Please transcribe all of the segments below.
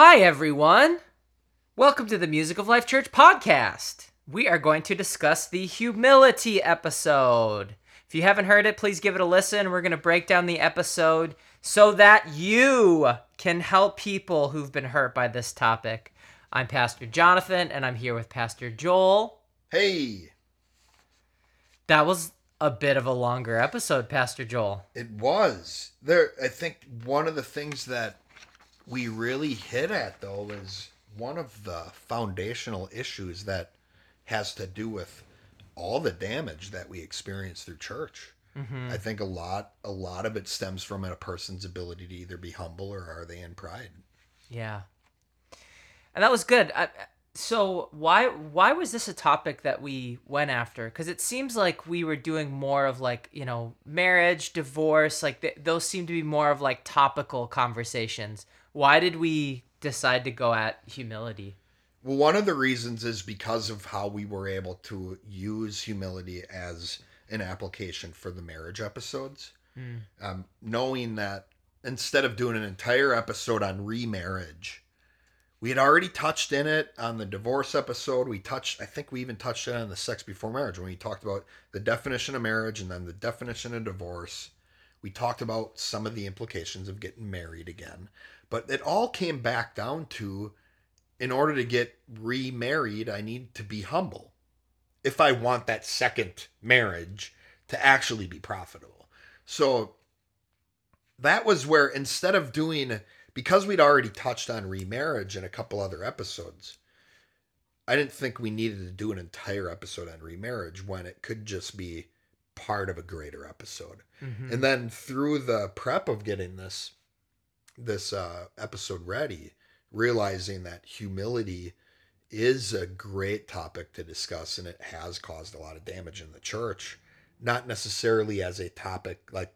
Hi, everyone. Welcome to the Music of Life Church podcast. We are going to discuss the humility episode. If you haven't heard it, please give it a listen. We're going to break down the episode so that you can help people who've been hurt by this topic. I'm Pastor Jonathan, and I'm here with Pastor Joel. Hey, That was a bit of a longer episode, Pastor Joel. it was there. I think one of the things that we really hit at though is one of the foundational issues that has to do with all the damage that we experience through church. Mm-hmm. I think a lot, a lot of it stems from a person's ability to either be humble or are they in pride. Yeah. And that was good. I, so why why was this a topic that we went after? Because it seems like we were doing more of like you know marriage, divorce, like th- those seem to be more of like topical conversations. Why did we decide to go at humility? Well, one of the reasons is because of how we were able to use humility as an application for the marriage episodes. Um, knowing that instead of doing an entire episode on remarriage, we had already touched in it on the divorce episode. We touched, I think we even touched it on the sex before marriage when we talked about the definition of marriage and then the definition of divorce. We talked about some of the implications of getting married again. But it all came back down to in order to get remarried, I need to be humble. If I want that second marriage to actually be profitable. So that was where instead of doing because we'd already touched on remarriage in a couple other episodes, I didn't think we needed to do an entire episode on remarriage when it could just be part of a greater episode. Mm-hmm. And then through the prep of getting this this uh, episode ready, realizing that humility is a great topic to discuss and it has caused a lot of damage in the church. Not necessarily as a topic like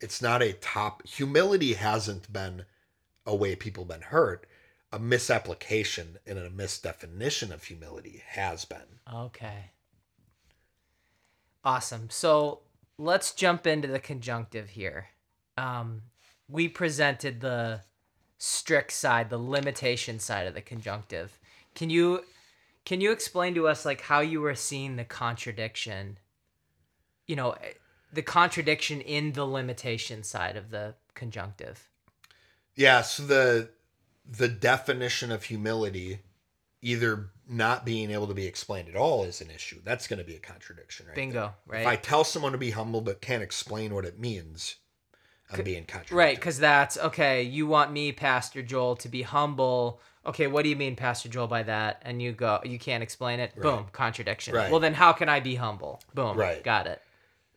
it's not a top humility hasn't been a way people been hurt. A misapplication and a misdefinition of humility has been. Okay. Awesome. So let's jump into the conjunctive here. Um, we presented the strict side, the limitation side of the conjunctive. Can you can you explain to us like how you were seeing the contradiction? You know, eh, the contradiction in the limitation side of the conjunctive. Yeah, so the the definition of humility either not being able to be explained at all is an issue. That's going to be a contradiction, right? Bingo, there. right? If I tell someone to be humble but can't explain what it means, I'm being contradictory. Right, because that's okay. You want me, Pastor Joel, to be humble. Okay, what do you mean, Pastor Joel, by that? And you go, you can't explain it. Boom, contradiction. Right. Well, then how can I be humble? Boom. Right. Got it.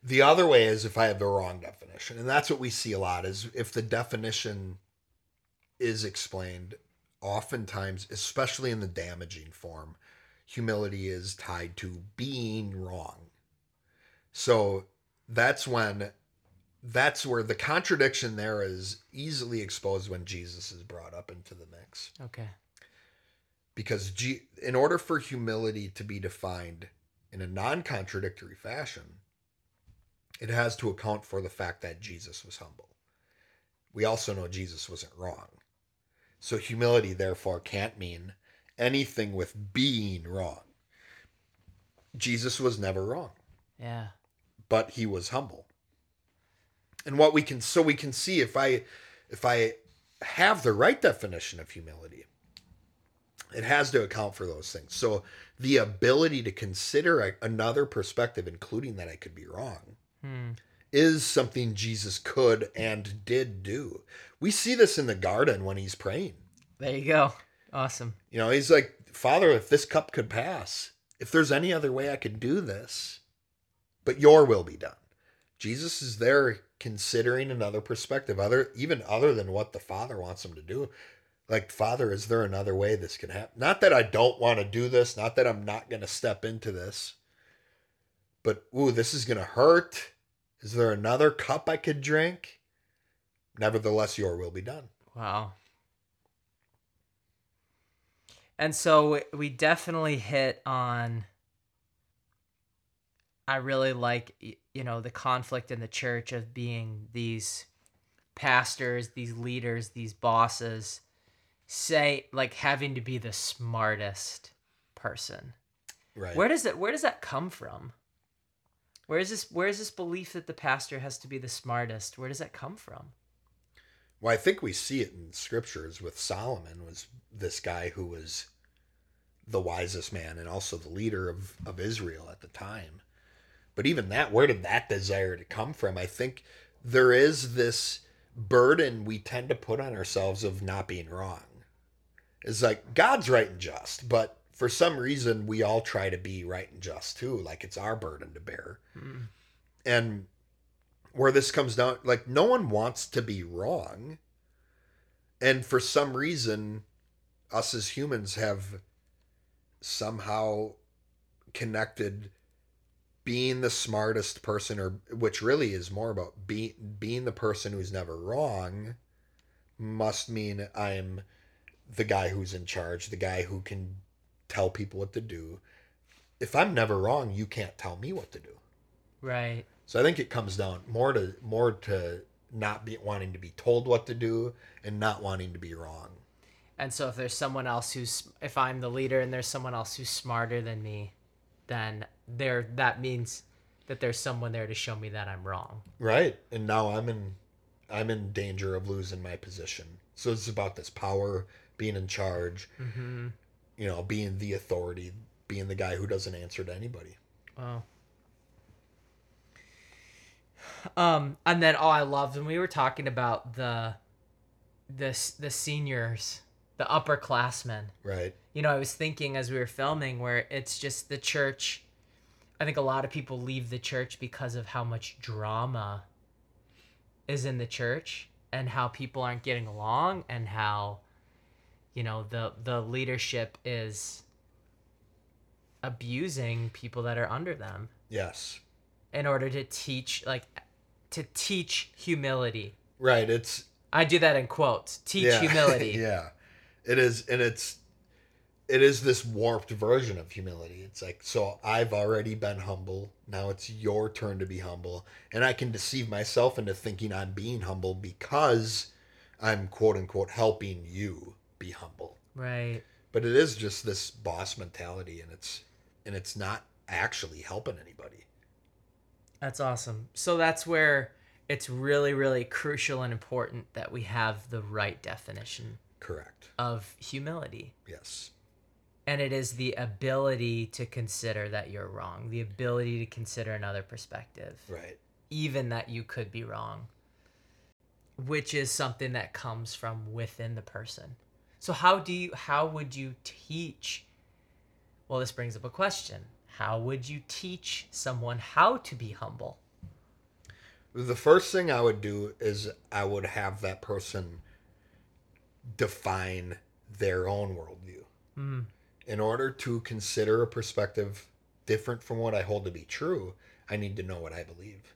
The other way is if I have the wrong definition. And that's what we see a lot is if the definition is explained, oftentimes, especially in the damaging form, humility is tied to being wrong. So that's when that's where the contradiction there is easily exposed when Jesus is brought up into the mix. Okay. Because G- in order for humility to be defined in a non-contradictory fashion, it has to account for the fact that Jesus was humble. We also know Jesus wasn't wrong. So humility therefore can't mean anything with being wrong. Jesus was never wrong, Yeah. but he was humble. And what we can so we can see if I if I have the right definition of humility, it has to account for those things. So the ability to consider a, another perspective, including that I could be wrong, Hmm. is something Jesus could and did do. We see this in the garden when he's praying. There you go. Awesome. You know, he's like, Father, if this cup could pass, if there's any other way I could do this, but your will be done. Jesus is there considering another perspective, other even other than what the Father wants him to do. Like, Father, is there another way this can happen? Not that I don't want to do this, not that I'm not going to step into this, but ooh, this is going to hurt. Is there another cup I could drink? Nevertheless, your will be done. Wow. And so we definitely hit on. I really like, you know, the conflict in the church of being these pastors, these leaders, these bosses, say like having to be the smartest person. Right. Where does that where does that come from? Where is this where is this belief that the pastor has to be the smartest? Where does that come from? Well, I think we see it in scriptures with Solomon was this guy who was the wisest man and also the leader of, of Israel at the time. But even that, where did that desire to come from? I think there is this burden we tend to put on ourselves of not being wrong. It's like God's right and just, but for some reason we all try to be right and just too, like it's our burden to bear. Mm. And where this comes down, like no one wants to be wrong. And for some reason, us as humans have somehow connected being the smartest person or which really is more about being being the person who's never wrong must mean I'm the guy who's in charge, the guy who can tell people what to do. If I'm never wrong, you can't tell me what to do. Right. So I think it comes down more to more to not be wanting to be told what to do and not wanting to be wrong. And so if there's someone else who's if I'm the leader and there's someone else who's smarter than me, then there that means that there's someone there to show me that I'm wrong. Right. And now I'm in I'm in danger of losing my position. So it's about this power, being in charge, Mm-hmm. you know, being the authority, being the guy who doesn't answer to anybody. Wow. Um, and then oh, I loved when we were talking about the, the s- the seniors, the upperclassmen. Right. You know, I was thinking as we were filming where it's just the church. I think a lot of people leave the church because of how much drama is in the church and how people aren't getting along and how you know the the leadership is abusing people that are under them Yes. in order to teach like to teach humility. Right. It's I do that in quotes. Teach yeah. humility. yeah. It is and it's it is this warped version of humility. It's like so I've already been humble. Now it's your turn to be humble. And I can deceive myself into thinking I'm being humble because I'm quote unquote helping you be humble. Right. But it is just this boss mentality and it's and it's not actually helping anybody. That's awesome. So that's where it's really, really crucial and important that we have the right definition Correct. of humility. Yes. And it is the ability to consider that you're wrong, the ability to consider another perspective, Right. even that you could be wrong, which is something that comes from within the person. So how do you how would you teach Well, this brings up a question. How would you teach someone how to be humble? The first thing I would do is I would have that person define their own worldview. Hmm. In order to consider a perspective different from what I hold to be true, I need to know what I believe.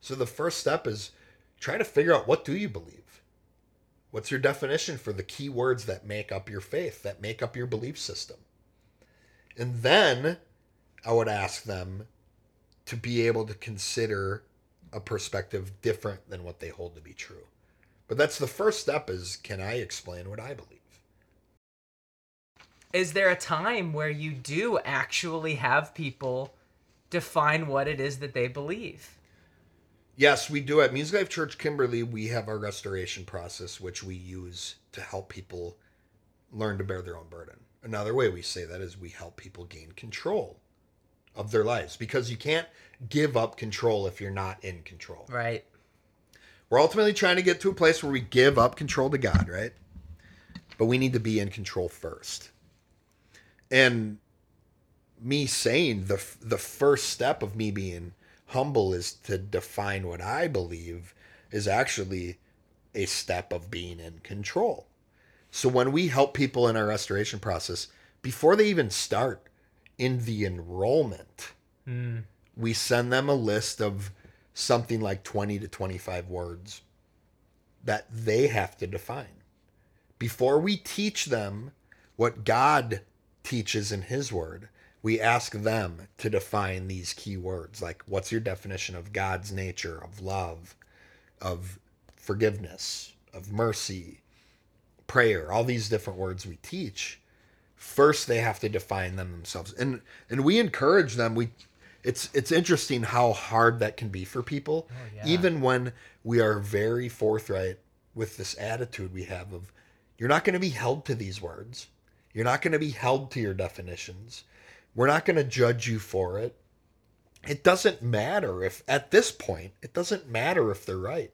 So the first step is try to figure out what do you believe? What's your definition for the key words that make up your faith, that make up your belief system? And then I would ask them to be able to consider a perspective different than what they hold to be true. But that's the first step is can I explain what I believe? Is there a time where you do actually have people define what it is that they believe? Yes, we do at Music Life Church Kimberly. We have our restoration process, which we use to help people learn to bear their own burden. Another way we say that is we help people gain control of their lives because you can't give up control if you're not in control. Right. We're ultimately trying to get to a place where we give up control to God, right? But we need to be in control first. And me saying the the first step of me being humble is to define what I believe is actually a step of being in control. So when we help people in our restoration process, before they even start in the enrollment, Hmm. we send them a list of something like 20 to 25 words that they have to define. Before we teach them what God teaches in His Word, we ask them to define these key words like what's your definition of God's nature, of love, of forgiveness, of mercy, prayer, all these different words we teach, first they have to define them themselves. And and we encourage them. We it's it's interesting how hard that can be for people, oh, yeah. even when we are very forthright with this attitude we have of you're not going to be held to these words. You're not going to be held to your definitions. We're not going to judge you for it. It doesn't matter if, at this point, it doesn't matter if they're right.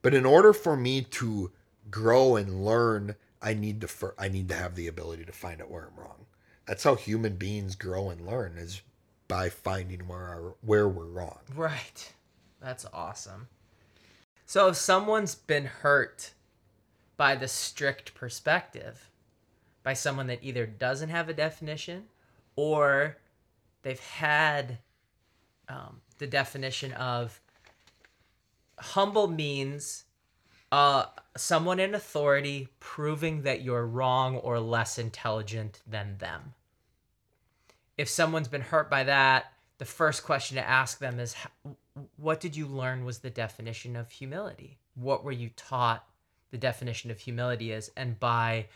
But in order for me to grow and learn, I need to fir- I need to have the ability to find out where I'm wrong. That's how human beings grow and learn is by finding where our, where we're wrong. Right. That's awesome. So if someone's been hurt by the strict perspective, by someone that either doesn't have a definition or they've had um, the definition of humble means uh, someone in authority proving that you're wrong or less intelligent than them. If someone's been hurt by that, the first question to ask them is what did you learn was the definition of humility? What were you taught the definition of humility is? And by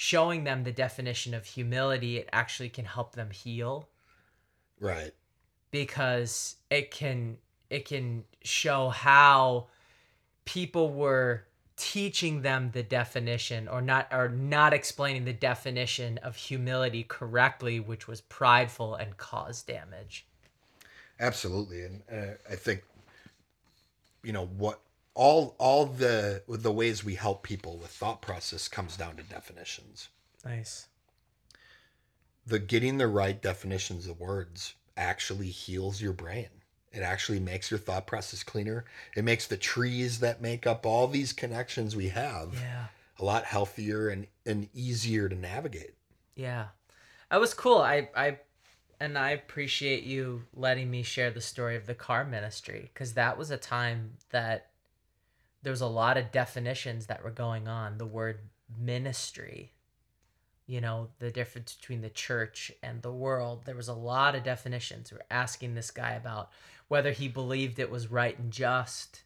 showing them the definition of humility, it actually can help them heal. Right. because it can it can show how people were teaching them the definition or not or not explaining the definition of humility correctly which was prideful and caused damage. Absolutely, and uh, I think you know what all all the the ways we help people with thought process comes down to definitions. nice The getting the right definitions of words actually heals your brain. It actually makes your thought process cleaner. It makes the trees that make up all these connections we have yeah a lot healthier and, and easier to navigate. Yeah. That was cool. I I and I appreciate you letting me share the story of the car ministry cuz that was a time that there was a lot of definitions that were going on. The word ministry, you know, the difference between the church and the world. There was a lot of definitions. We're asking this guy about whether he believed it was right and just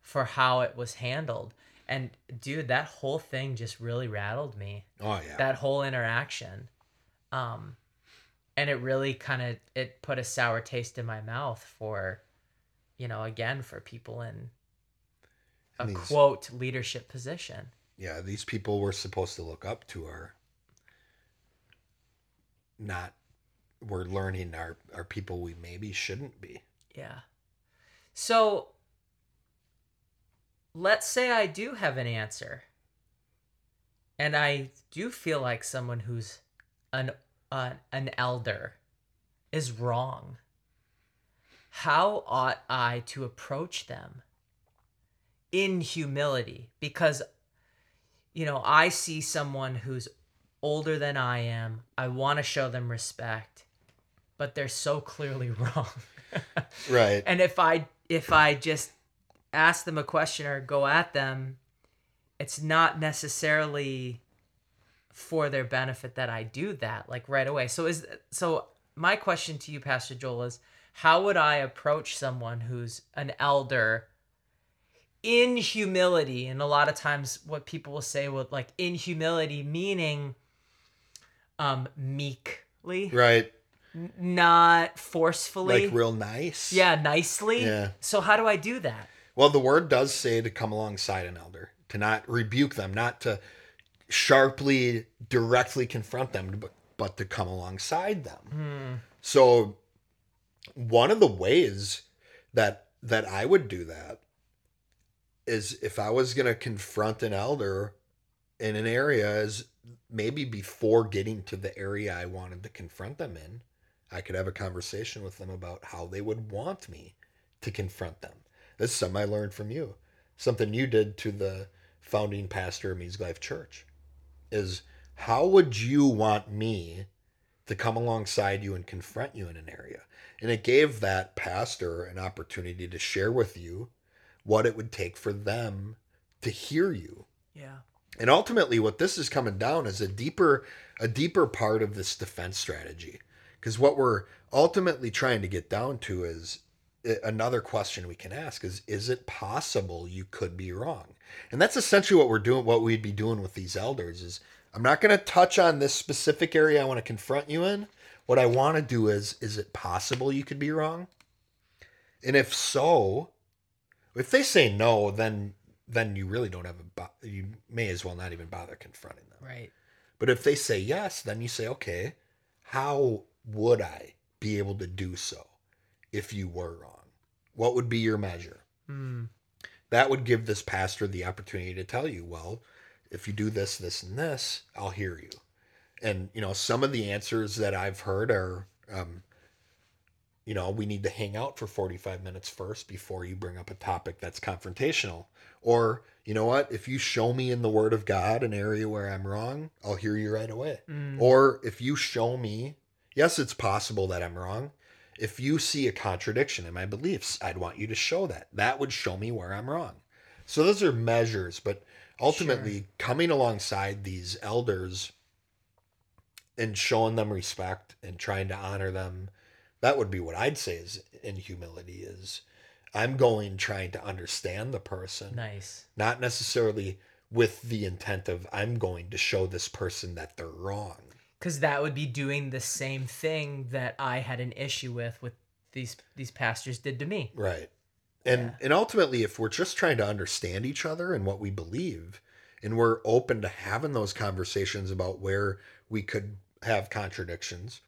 for how it was handled. And dude, that whole thing just really rattled me Oh yeah. that whole interaction um and it really kind of it put a sour taste in my mouth for you know again for people in a these- quote leadership position. Yeah, these people we're supposed to look up to are not we're learning are are people we maybe shouldn't be. yeah. So let's say i do have an answer and i do feel like someone who's an uh, an elder is wrong. How ought i to approach them in humility because you know i see someone who's older than i am. I want to show them respect but they're so clearly wrong. Right. and if i if i just ask them a question or go at them it's not necessarily for their benefit that i do that like right away. So is so my question to you pastor joel is how would i approach someone who's an elder in humility and a lot of times what people will say with like in humility meaning um meekly right. n- not forcefully Like real nice. yeah nicely Yeah. so how do i do that Well, the word does say to come alongside an elder, to not rebuke them, not to sharply, directly confront them, but, but to come alongside them. Hmm. So, one of the ways that that I would do that is if I was going to confront an elder in an area, is maybe before getting to the area I wanted to confront them in, I could have a conversation with them about how they would want me to confront them. This is something I learned from you. Something you did to the founding pastor of Means Life Church is how would you want me to come alongside you and confront you in an area? And it gave that pastor an opportunity to share with you what it would take for them to hear you. yeah And ultimately what this is coming down is a deeper a deeper part of this defense strategy. Because what we're ultimately trying to get down to is eh, another question we can ask is is it possible you could be wrong and that's essentially what we're doing what we'd be doing with these elders is i'm not going to touch on this specific area i want to confront you in what i want to do is is it possible you could be wrong and if so if they say no then then you really don't have a bo- you may as well not even bother confronting them Right. but if they say yes, then you say, okay, how would I be able to do so if you were wrong? What would be your measure? Hmm. That would give this pastor the opportunity to tell you, well, if you do this, this, and this, I'll hear you. And, you know, some of the answers that I've heard are, um, you know, we need to hang out for 45 minutes first before you bring up a topic that's confrontational. Or, you know what, if you show me in the Word of God an area where I'm wrong, I'll hear you right away. Mm. Or if you show me, yes, it's possible that I'm wrong. If you see a contradiction in my beliefs, I'd want you to show that. That would show me where I'm wrong. So those are measures, but ultimately coming alongside these elders and showing them respect and trying to honor them, that would be what I'd say is in humility is I'm going trying to understand the person Nice. not necessarily with the intent of I'm going to show this person that they're wrong. Because that would be doing the same thing that I had an issue with with these these pastors did to me. Right. And Yeah. and ultimately if we're just trying to understand each other and what we believe and we're open to having those conversations about where we could have contradictions,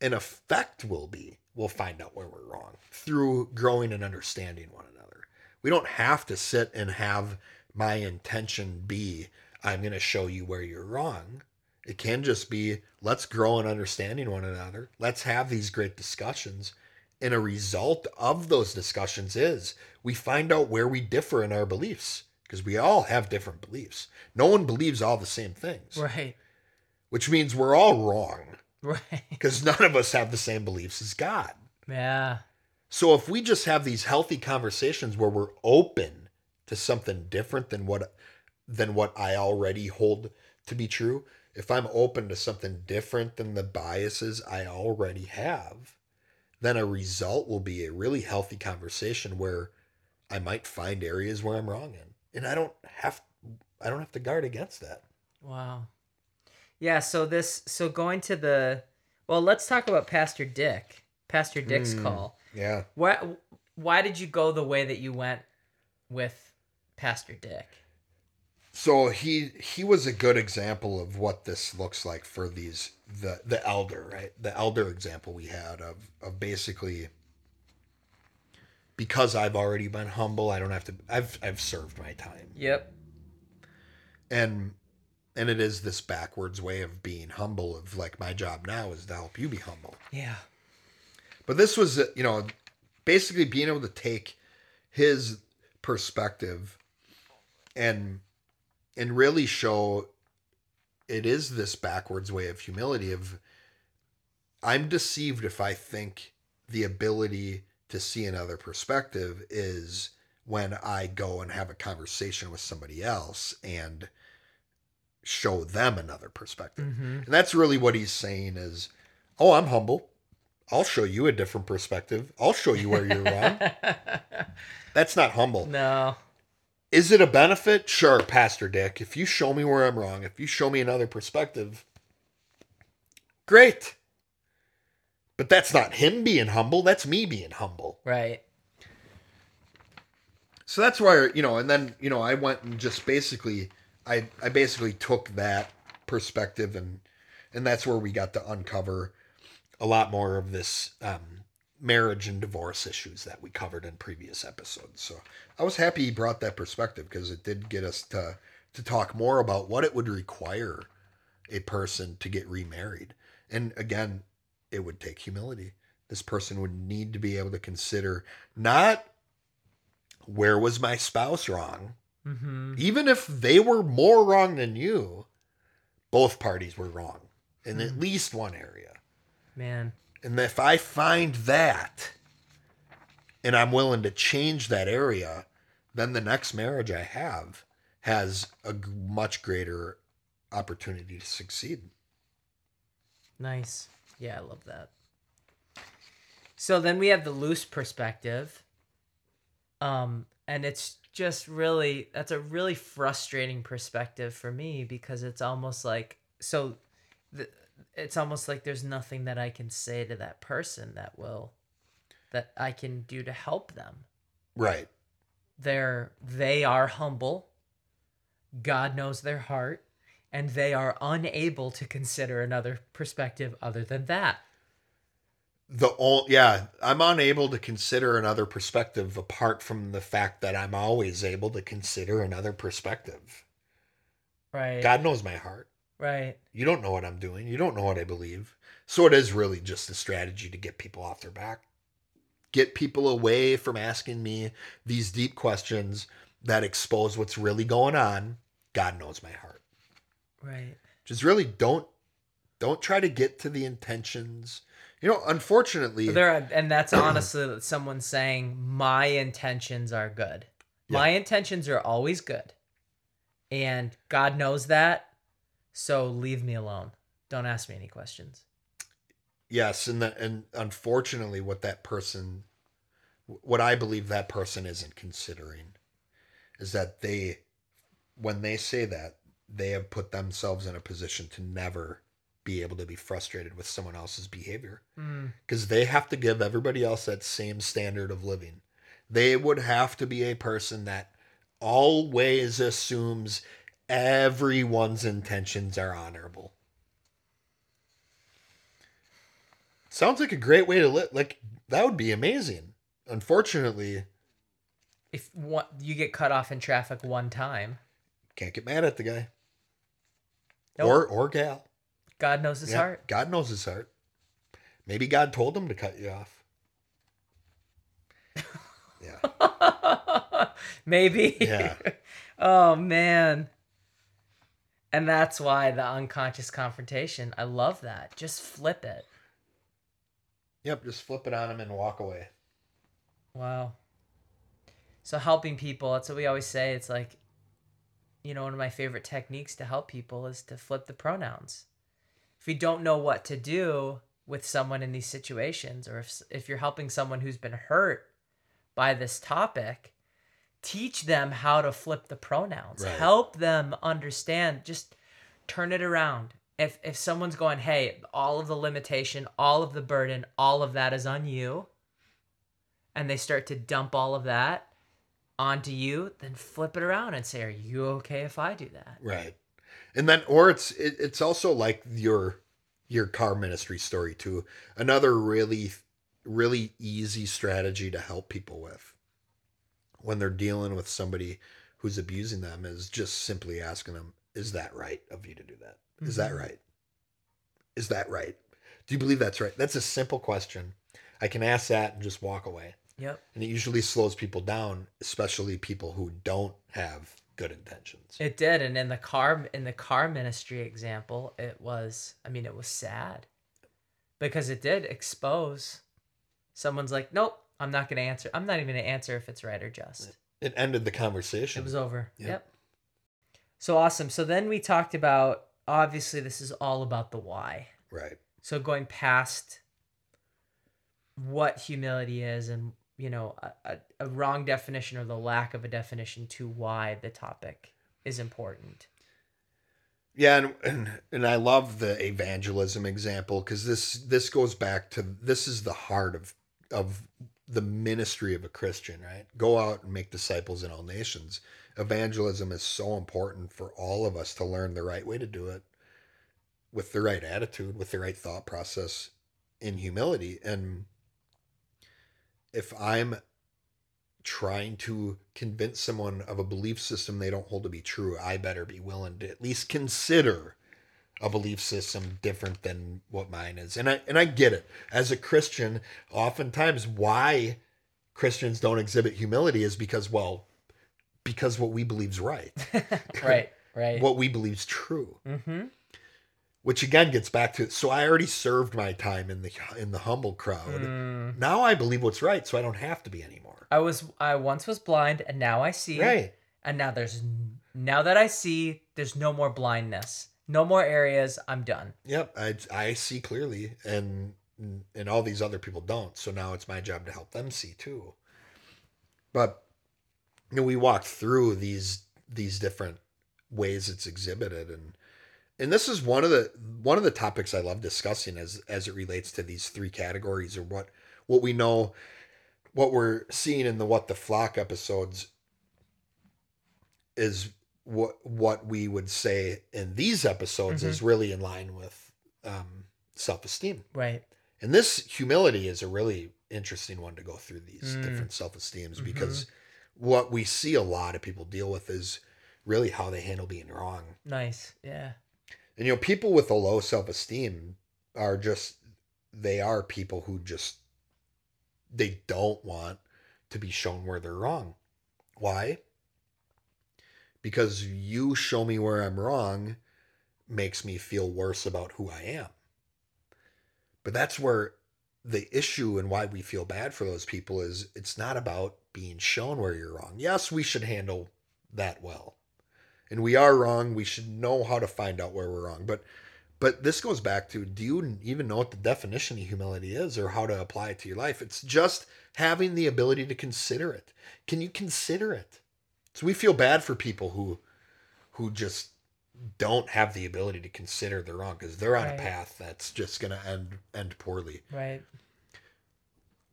an effect will be we'll find out where we're wrong through growing and understanding one another. We don't have to sit and have my intention be I'm going to show you where you're wrong. It can just be let's grow in understanding one another. Let's have these great discussions. And a result of those discussions is we find out where we differ in our beliefs because we all have different beliefs. No one believes all the same things, Right. which means we're all wrong Right. because none of us have the same beliefs as God. Yeah. So if we just have these healthy conversations where we're open to something different than what than what I already hold to be true, if I'm open to something different than the biases I already have, then a result will be a really healthy conversation where I might find areas where I'm wrong in. And I don't have I don't have to guard against that. Wow. Yeah, so this so going to the well, let's talk about Pastor Dick. Pastor Dick's Hmm. call. Yeah. Why why did you go the way that you went with Pastor Dick? So he he was a good example of what this looks like for these the the elder, right? The elder example we had of of basically because I've already been humble, I don't have to I've I've served my time. Yep. And and it is this backwards way of being humble of like my job now is to help you be humble. Yeah. But this was, uh, you know, basically being able to take his perspective and and really show it is this backwards way of humility of I'm deceived if I think the ability to see another perspective is when I go and have a conversation with somebody else and show them another perspective. Mm-hmm. And that's really what he's saying is, oh, I'm humble. I'll show you a different perspective. I'll show you where you're wrong. That's not humble. no. Is it a benefit? Sure, Pastor Dick. If you show me where I'm wrong, if you show me another perspective, great. But that's not him being humble. That's me being humble. Right. So that's where, you know, and then, you know, I went and just basically I I basically took that perspective and and that's where we got to uncover a lot more of this um, marriage and divorce issues that we covered in previous episodes. So I was happy he brought that perspective because it did get us to to talk more about what it would require a person to get remarried. And again, it would take humility. This person would need to be able to consider not where was my spouse wrong? Mm-hmm. Even if they were more wrong than you, both parties were wrong in at Mhm. least one area. Man. And if I find that and I'm willing to change that area, then the next marriage I have has a much greater opportunity to succeed. Nice. Yeah, I love that. So then we have the loose perspective. Um, and it's just really that's a really frustrating perspective for me because it's almost like so the, it's almost like there's nothing that I can say to that person that will that I can do to help them. Right. They're they are humble. God knows their heart and they are unable to consider another perspective other than that. The all yeah, I'm unable to consider another perspective apart from the fact that I'm always able to consider another perspective. Right. God knows my heart. Right. You don't know what I'm doing. You don't know what I believe. So it is really just a strategy to get people off their back. Get people away from asking me these deep questions that expose what's really going on. God knows my heart. Right. Just really don't don't try to get to the intentions. You know, unfortunately, There are, and that's honestly someone saying my intentions are good. My intentions are always good. And God knows that. So leave me alone. Don't ask me any questions. yes, and the, and unfortunately, what that person, what I believe that person isn't considering, is that they, when they say that, they have put themselves in a position to never be able to be frustrated with someone else's behavior Mm. because they have to give everybody else that same standard of living. They would have to be a person that always assumes everyone's intentions are honorable. Sounds like a great way to live. Like that would be amazing. Unfortunately, If one, you get cut off in traffic one time, can't get mad at the guy Nope. or or gal. God knows his Yeah, heart. God knows his heart. Maybe God told him to cut you off. Yeah. Maybe. Yeah. oh man. And that's why the unconscious confrontation. I love that. Just flip it. Yep. Just flip it on him and walk away. Wow. So helping people, that's what we always say. It's like, you know, one of my favorite techniques to help people is to flip the pronouns. If you don't know what to do with someone in these situations, or if if you're helping someone who's been hurt by this topic, teach them how to flip the pronouns. Right. Help them understand. Just turn it around. If if someone's going, hey, all of the limitation, all of the burden, all of that is on you and they start to dump all of that onto you, then flip it around and say, "Are you okay if I do that?" Right. And then or it's it, it's also like your your car ministry story too. Another really really easy strategy to help people with when they're dealing with somebody who's abusing them is just simply asking them, is that right of you to do that? Is that Mhm. right? Is that right? Do you believe that's right? That's a simple question. I can ask that and just walk away. Yep. And it usually slows people down, especially people who don't have good intentions. It did, and in the car in the car ministry example, it was. I mean, it was sad because it did expose. Someone's like, "Nope, I'm not going to answer. I'm not even going to answer if it's right or just." It ended the conversation. It was over. Yep. Yep. So awesome. So then we talked about. Obviously, this is all about the why. right. so going past what humility is and you know a, a, wrong definition or the lack of a definition to why the topic is important Yeah, and, and and I love the evangelism example because this this goes back to this is the heart of of the ministry of a Christian, right? Go out and make disciples in all nations. Evangelism is so important for all of us to learn the right way to do it with the right attitude, with the right thought process in humility. And if I'm trying to convince someone of a belief system they don't hold to be true, I better be willing to at least consider a belief system different than what mine is. And I and I get it. As a Christian, oftentimes why Christians don't exhibit humility is because well, because what we believe is right. right right What we believe is true. mm-hmm Which again gets back to so I already served my time in the in the humble crowd. Mm. Now I believe what's right, so I don't have to be anymore. i was i once was blind and now i see Right. and now there's now that i see there's no more blindness no more areas i'm done Yep, I I see clearly, and and all these other people don't. So now it's my job to help them see too. But you know, we walked through these these different ways it's exhibited and and this is one of the one of the topics I love discussing as as it relates to these three categories or what what we know what we're seeing in the what the flock episodes is what what we would say in these episodes Mhm. is really in line with um, self-esteem Right. and this humility is a really interesting one to go through these Mm. different self-esteems Mhm. because what we see a lot of people deal with is really how they handle being wrong Nice. Yeah. And you know, people with a low self esteem are just they are people who just they don't want to be shown where they're wrong. Why? Because you show me where I'm wrong makes me feel worse about who I am. But that's where the issue and why we feel bad for those people is it's not about being shown where you're wrong. Yes, we should handle that well and we are wrong we should know how to find out where we're wrong. But but this goes back to do you even know what the definition of humility is or how to apply it to your life? It's just having the ability to consider it. Can you consider it? So we feel bad for people who who just don't have the ability to consider they're wrong because they're on Right. a path that's just going to end end poorly. Right.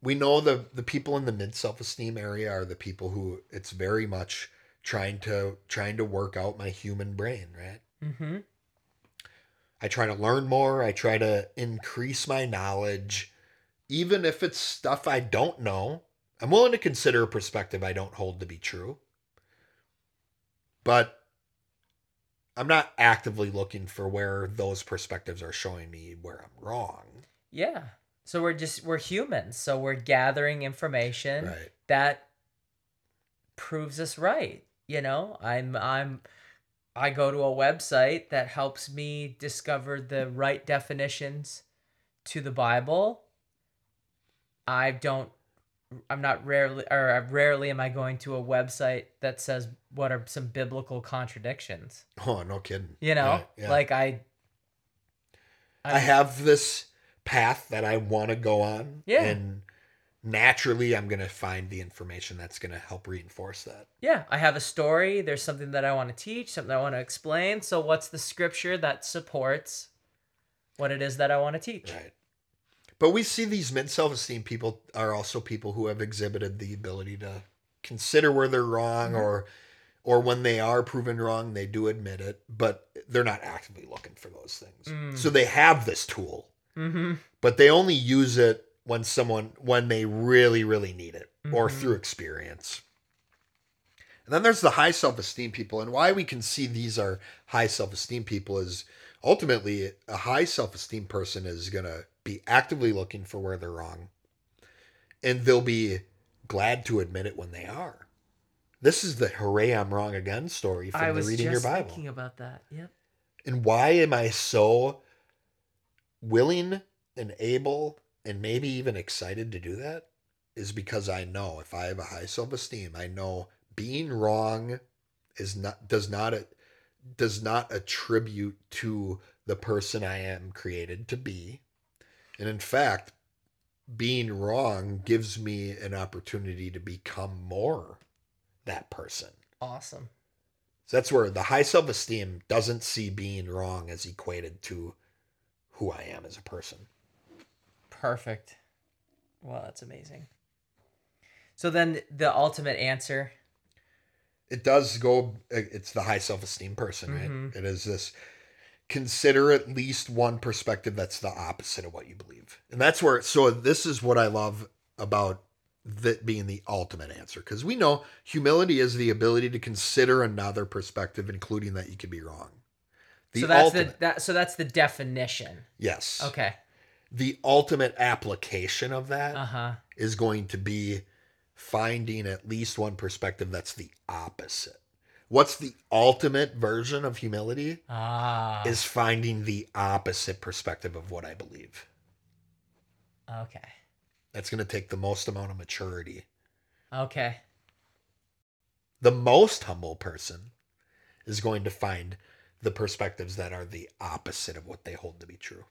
we know the the people in the mid self-esteem area are the people who it's very much trying to trying to work out my human brain right Mm-hmm. i try to learn more i try to increase my knowledge even if it's stuff i don't know i'm willing to consider a perspective i don't hold to be true but i'm not actively looking for where those perspectives are showing me where i'm wrong Yeah. So we're just we're humans. So we're gathering information right that proves us right. You know, I'm I'm I go to a website that helps me discover the right definitions to the Bible. I don't I'm not rarely or rarely am I going to a website that says what are some biblical contradictions. oh no kidding You know, Right, yeah. like I I have this path that I want to go on. Yeah. And naturally, I'm going to find the information that's going to help reinforce that. Yeah, I have a story. There's something that I want to teach, something I want to explain. So, what's the scripture that supports what it is that I want to teach? Right. But we see these mid self esteem people are also people who have exhibited the ability to consider where they're wrong Mhm. or or when they are proven wrong, they do admit it, but they're not actively looking for those things. Mm. So they have this tool, Mm-hmm. but they only use it when someone when they really really need it or Mhm. through experience and then there's the high self-esteem people and why we can see these are high self-esteem people is ultimately a high self-esteem person is going to be actively looking for where they're wrong and they'll be glad to admit it when they are this is the hooray i'm wrong again story from I the was reading just your bible thinking about that. Yep. and why am I so willing and able and maybe even excited to do that? Is because I know if I have a high self esteem, I know being wrong is not does not does not attribute to the person I am created to be. And in fact, being wrong gives me an opportunity to become more that person. Awesome. So that's where the high self esteem doesn't see being wrong as equated to who I am as a person. Perfect. Well, that's amazing. So then the ultimate answer. It does go, it's the high self esteem person, right? Mhm. It is this consider at least one perspective that's the opposite of what you believe. And that's where, so this is what I love about that being the ultimate answer. Because we know humility is the ability to consider another perspective, including that you could be wrong. The so that's ultimate, the that so that's the definition. yes. Okay. The ultimate application of that Uh huh. is going to be finding at least one perspective that's the opposite. What's the ultimate version of humility? Ah. Is finding the opposite perspective of what I believe. okay. That's going to take the most amount of maturity. Okay. The most humble person is going to find the perspectives that are the opposite of what they hold to be true.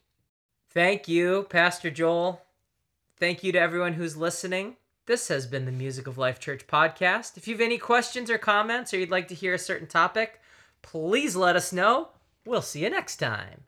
Thank you, Pastor Joel. Thank you to everyone who's listening. This has been the Music of Life Church podcast. If you have any questions or comments or you'd like to hear a certain topic, please let us know. We'll see you next time.